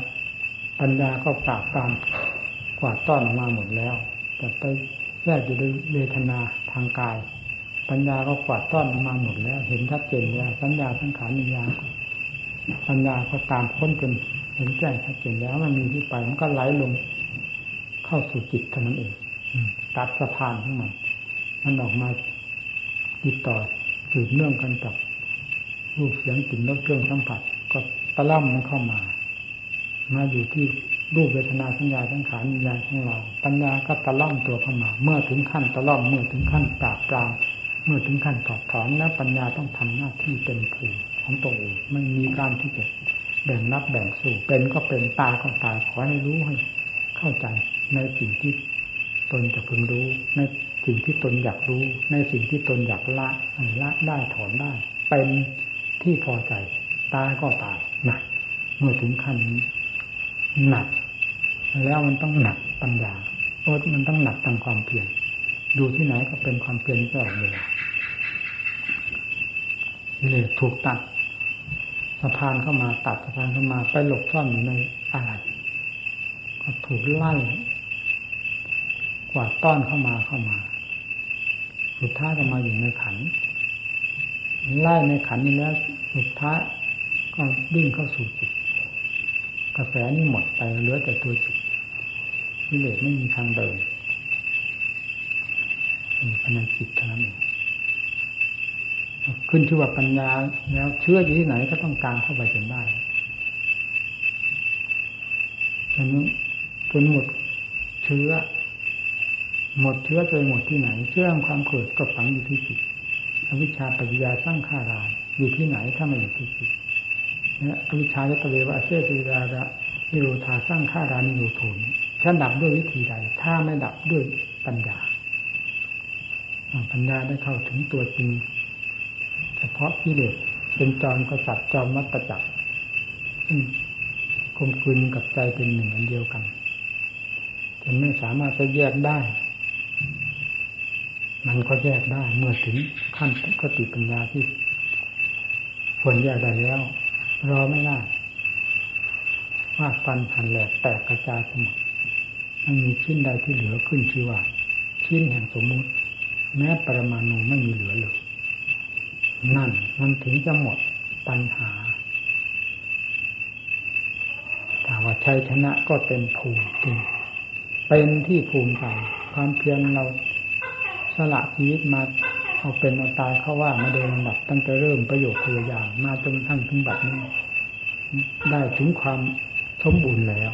ปัญญาก็ปราบตามกวาดต้อนออกมาหมดแล้ว แต่ไปแยกอยู่ด้วยเวทนาทางกาย ปัญญาก็กวาดต้อนมาหมดแล้ว เห็นชัดเจนแล้วสัญญาทั้งขานิญาปัญญาก็ตามพ้นจนเห็นแจ้งชัดเจนแล้ว มันมีที่ไปมันก็ไหลลงเข้าสู่จิตเท่านั้นเองตัดสะพานของมัน มันออกมาติดต่อสืบเนื่องกันกับรูปเสียงกลิ่นรสเครื่องสัมผัส ก็ตะล่อมมันเข้ามา มาอยู่ที่รูปเวทนาสัญญาทั้งขานิญญาของเราปัญญาก็ตะล่อมตัวเข้ามา เมื่อถึงขั้นตะล่อมเมื่อถึงขั้นปราบปรามเมื่อถึงขั้นถอดถอนแล้วปัญญาต้องทำหน้าที่เป็นภูมิของตัวเองไม่มีการที่จะแบ่งรับแบ่งสู้เป็นก็เป็นตายก็ตายขอให้รู้ให้ เข้าใจในสิ่งที่ตนจะพึงรู้ ในสิ่งที่ตนอยากรู้ ในสิ่งที่ตนอยากละละได้ถอนได้ เป็นที่พอใจ ตายก็ตายนะเมื่อถึงขั้นนี้หนัก แล้วมันต้องหนักปัญญาเพราะมันต้องหนักทางความเพียรดูที่ไหนก็เป็นความเพียรตลอดเวลาเลยถูกตัดสะพานเข้ามาตัดสะพานเข้ามาไปหลบซ่อนอยู่ในอะไรก็ถูกไล่กวาดต้อนเข้ามาเข้ามาสุดท้ายก็มาอยู่ในขันไล่ในขันนี้แล้วสุดท้าย ก็ดิ้นเข้าสู่จิตกระแสนี่หมดไปเหลือแต่ตัวจิตวิเลศไม่มีทางเดินภายในจิตเท่านั้นเองขึ้นชื่อว่าปัญญาแล้วเชื่ออยู่ที่ไหนก็ต้องการเข้าไปจนได้ฉะนั้จนหมดเชื้อ หมดเชื้อจนหมดที่ไหน เชื่อความเกิดก็ฝังอยู่ที่จิตอวิชชาปัญญาสร้างข้ารายอยู่ที่ไหนถ้าไม่อยู่ที่จิต อวิชชาจะตะเววะเสติราระนิโรธาสร้างข้ารานิโรธนฉันดับด้วยวิธีใด ถ้าไม่ดับด้วยปัญญา ปัญญาได้เข้าถึงตัวจริง เฉพาะกิเลสเป็นจอมกษัตริย์จอมมัตตจักรคมคืนกับใจเป็นหนึ่งอันเดียวกันจนไม่สามารถจะแยกได้ มันก็แยกได้ เมื่อถึงขั้นกติปัญญาที่ควรแยกได้แล้ว รอไม่ได้ว่าฟันหันแหลกแตกกระจายสมดมันมีชิ้นใดที่เหลือขึ้นชื่อว่า ชิ้นแห่งสมมุติ แม้ปรมาณูไม่มีเหลือเลยนั่นมันถึงจะหมดปัญหาถ้าว่าชัยชนะก็เต็มภูมิจริงเป็นที่ภูมิใจความเพียรเราสละชีวิตมา เอาเป็นเอาตายเขาว่ามาโดยลำดับตั้งแต่เริ่มประโยชน์พยายามมาจนทั้งถึงบัดนี้ ได้ถึงความสมบูรณ์แล้ว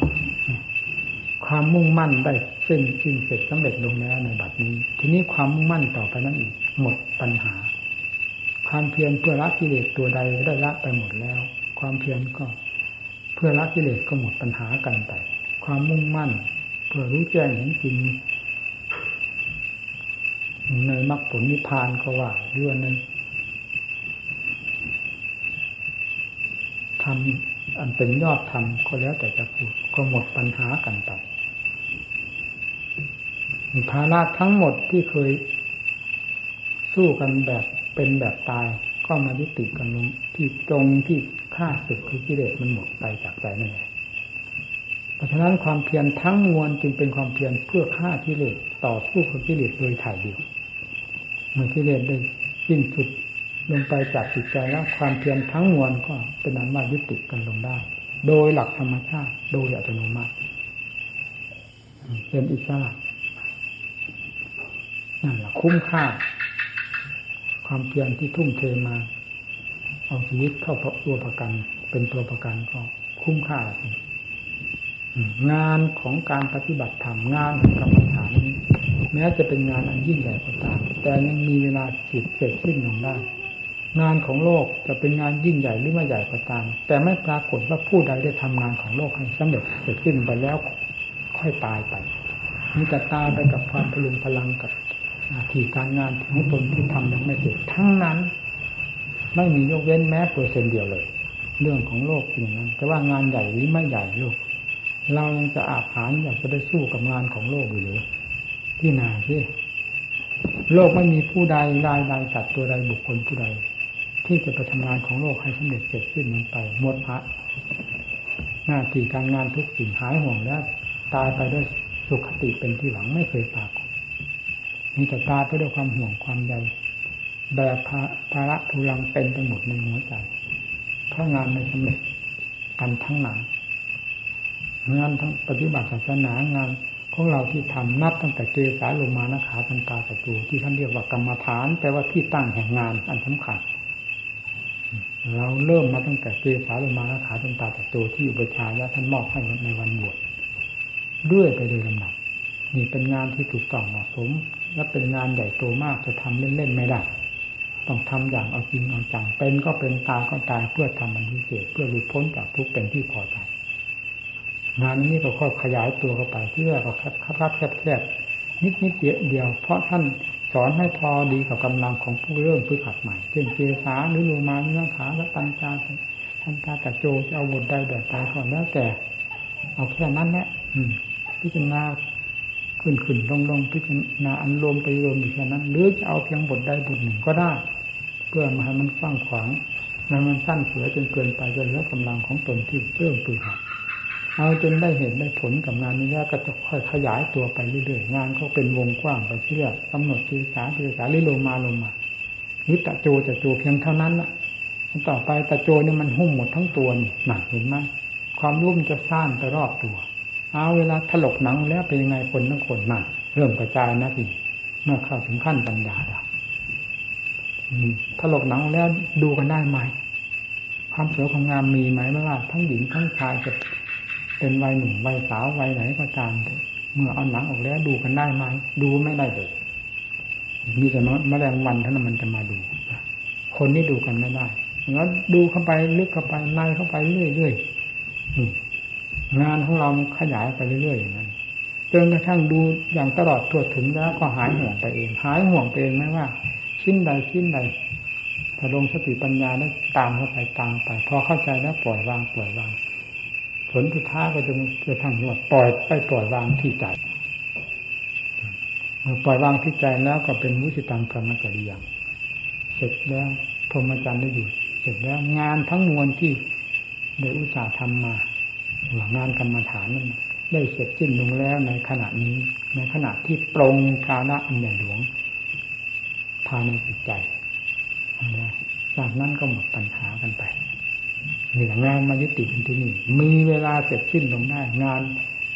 ความมุ่งมั่นได้สิ้นสิ้นเสร็จสำเร็จลงแล้วในบัดนี้ ทีนี้ความมุ่งมั่นต่อไปนั้นอีกหมดปัญหา ความเพียรเพื่อละกิเลสตัวใดได้ละไปหมดแล้ว ความเพียรก็เพื่อละกิเลสก็หมดปัญหากันไป ความมุ่งมั่น เพื่อรู้แจ้งเห็นจริง ในมรรคผลนิพพานก็ว่าเรื่องนั้นทำอันเป็นยอดธรรมก็แล้วแต่จะพูดก็หมดปัญหากันไปภาระทั้งหมดที่เคย สู้กันแบบเป็นแบบตาย ก็มายุติกันลงที่ตรงที่ฆ่าศึกคือกิเลสมันหมดไปจากใจนั่นเองเพราะฉะนั้นความเพียรทั้งมวลจึงเป็นความเพียรเพื่อฆ่ากิเลสต่อสู้กับกิเลสโดยถ่ายเดียว มื่อกิเลสได้สิ้นสุดลงไปจากจิตใจแล้วความเพียรทั้งมวลก็เป็นนั้นว่ายุติกันลงได้ โดยหลักธรรมชาติ โดยอัตโนมัติเป็นอิสระนั่นแหละคุ้มค่า ความเพียรที่ทุ่มเทมา เอาชีวิตเข้าตัวประกัน เป็นตัวประกันก็คุ้มค่างานของการปฏิบัติธรรมงานของกรรมฐานนี้แม้จะเป็นงานอันยิ่งใหญ่ก็ตาม แต่ยังมีเวลาจิตเกิดขึ้นลงได้ งานของโลกจะเป็นงานยิ่งใหญ่หรือไม่ใหญ่ก็ตาม แต่ไม่ปรากฏว่าผู้ใดได้ทำงานของโลกให้สำเร็จเกิดขึ้นไปแล้ว ค่อยตายไปมีแต่ตายไปกับความพลุงพลังกับที่การงานของตนที่ทำยังไม่เสร็จทั้งนั้น ไม่มียกเว้นแม้เปอร์เซ็นต์เดียวเลย เรื่องของโลกจริงนั้นแต่ว่างานใหญ่หรือไม่ใหญ่โลกเรายังจะอาภานอยากจะได้สู้กับงานของโลกอยู่หรือที่นาที่ โลกไม่มีผู้ใดรายใดสัตว์ตัวใดบุคคลผู้ใด ที่จะไปทำงานของโลกให้สำเร็จเสร็จสิ้นลงไปหมดพระหน้าที่การงานทุกสิ่งหายห่วงแล้ว ตายไปด้วยสุขติเป็นที่หวังไม่เคยปากมีแต่ตายไปด้วยความห่วงความใยแบบภาระทุลังเต็มไปหมดในหัวใจเพราะงานในสำเร็จกันทั้งนั้นงานทั้งปฏิบัติศาสนางาน ของเราที่ทำนับตั้งแต่เจสาลงมานะขาตันตาสัตูที่ท่านเรียกว่ากรรมฐานแปลว่าที่ตั้งแห่งงานอันสำคัญเราเริ่มมาตั้งแต่เจสาลงมานะขาตันตาสัตูที่อุปชายะท่านมอบให้ในวันบวชด้วยไปโดยลำดับนี่เป็นงานที่ถูกต้องเหมาะสม และเป็นงานใหญ่โตมากจะทำเล่นๆไม่ได้ต้องทำอย่างเอาจริงเอาจังเป็นก็เป็นตายก็ตายเพื่อทำมันพิเศษเพื่อหลุดพ้นจากทุกข์เป็นที่พอใจ งานนี้ก็ค่อยขยายตัวเข้าไปเพื่อก็ครับครับแคบแคบนิดนิดเดียว เพราะท่านสอนให้พอดีกับกำลังของผู้เริ่มฝึกหัดใหม่เช่นเจสาหรือลูมาเนื้อขาและปัญจาท่านตาตะโจจะเอาบทใดแบบใดก่อนแล้วแต่ เอาแค่นั้นแหละพิจารณาขึ้นขึ้นลงลงพิจารณาอันรวมไปรวมอยู่แค่นั้นหรือจะเอาเพียงบทใดบทหนึ่งก็ได้ เพื่อมาให้มันฟังขวางมันสั้นเสือจนเกินไปจนเหลือกำลังของตนที่เริ่มฝึกหัด เอาจนได้เห็นได้ผลกับงานนี้แล้วก็จะค่อยขยายตัวไปเรื่อยๆงานก็เป็นวงกว้างไปเรื่อยกำหนดศีษาศีษาลิโลมาลงมานิตะโจจะโจเพียงเท่านั้นละต่อไปตะโจเนี่ยมันหุ้มหมดทั้งตัวนี่หนักเห็นไหมความรุ่มจะสร้างไปรอบตัว เอาเวลาถลกหนังแล้วเป็นยังไงคนทั้งคนหนักเริ่มกระจายนะทีเมื่อเข้าถึงขั้นปัญญาแล้วถลกหนังแล้วดูกันได้ไหมความสวยความงามมีไหมไม่ว่าทั้งหญิงทั้งชายจะ เป็นวัยหนุ่มวัยสาววัยไหนก็ตาม เมื่อเอาหนังออกแล้วดูกันได้ไหมดูไม่ได้เลยมีแต่แมลงวันเท่านั้นมันจะมาดู คนนี่ดูกันไม่ได้แล้วดูเข้าไปลึกเข้าไปในเข้าไปเรื่อยๆงานของเราขยายไปเรื่อยๆอย่างนั้นจนกระทั่งดูอย่างตลอดทั่วถึงแล้วก็หายห่วงไปเอง หายห่วงไปเองไม่ว่า ชิ้นใดชิ้นใดถ้าลงสติปัญญาแล้วตามเข้าไปตามไป พอเข้าใจแล้วปล่อยวางปล่อยวาง ผลสุดท้ายก็จะจะทำว่าปล่อยไปปล่อยวางที่ใจเมื่อปล่อยวางที่ใจแล้วก็เป็นมุสิตังกรรมกริยังเสร็จแล้วพรหมจรรย์ได้อยู่ เสร็จแล้วงานทั้งมวลที่ได้อุตสาห์ทำมาหลังงานกรรมฐานนั่นได้เสร็จสิ้นลงแล้วในขณะนี้ ในขณะที่ปรงชานะอันใหญ่หลวงภายในจิตใจจากนั้นก็หมดปัญหากันไป นี่งานมายุติที่นี่ มีเวลาเสร็จสิ้นลงได้งาน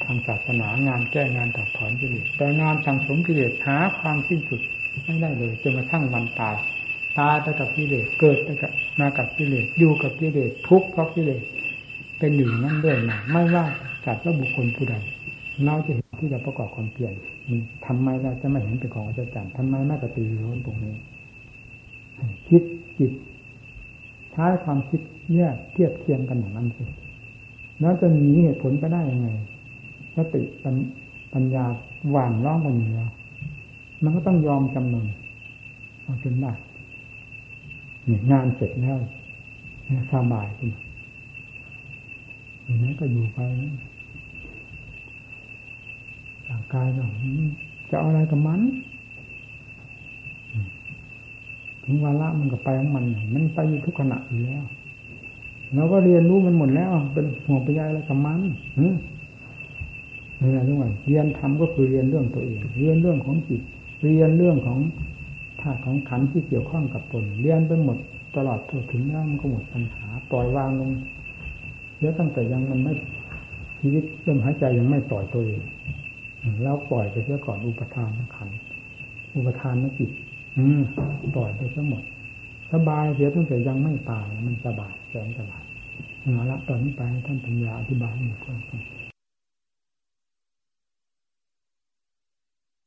ทางศาสนางานแก้งานตัดถอนกิเลสแต่งานทางสมกิเลสหาความสิ้นสุดไม่ได้เลยจนกระทั่งวันตายตายไปกับกิเลสเกิดไปกับมากับกิเลสอยู่กับกิเลสทุกข์เพราะกิเลสเป็นอยู่นั่นด้วยมาไม่ว่าสัตว์และบุคคลผู้ใดเราจะเห็นที่จะประกอบความเปลี่ยนทำไมเราจะไม่เห็นเป็นของอาจารย์ทำไมไม่กระตือรือร้นตรงนี้ คิดจิต ช้ความคิดเนี่ยเทียบเทียงกันอย่างนั้นสิแล้วจะหนีเหตุผลไปได้ยังไงสติปัญญาหวานร้องกันอยู่แล้วมันก็ต้องยอมจำนนเอาจนได้เนี่ยงานเสร็จแล้วสบายขึ้นอย่างนั้นก็อยู่ไปร่างกายเนาะจะเอาอะไรกับมัน ถึงวาระมันก็ไปของมัน มันไปอยู่ทุกขณะอยู่แล้วเราก็เรียนรู้มันหมดแล้ว เป็นห่วงไปยายอะไรกับมันนี่แหละทุกวันเรียนทำก็คือเรียนเรื่องตัวเอง เรียนเรื่องของจิต เรียนเรื่องของธาตุของขันที่เกี่ยวข้องกับตน เรียนไปหมดตลอดถึงแล้วมันก็หมดปัญหาปล่อยวางลงเยอะตั้งแต่ยังมันไม่ชีวิตเริ่มหายใจยังไม่ปล่อยตัวเองแล้วปล่อยไปเสียก่อนอุปทานขันอุปทานนจิต อืมปล่อยไปทั้งหมด สบายเสียตั้งแต่ยังไม่ตายมันสบายแสนสบายเอาละตอนนี้ไปท่านปัญญาอธิบายให้ฟัง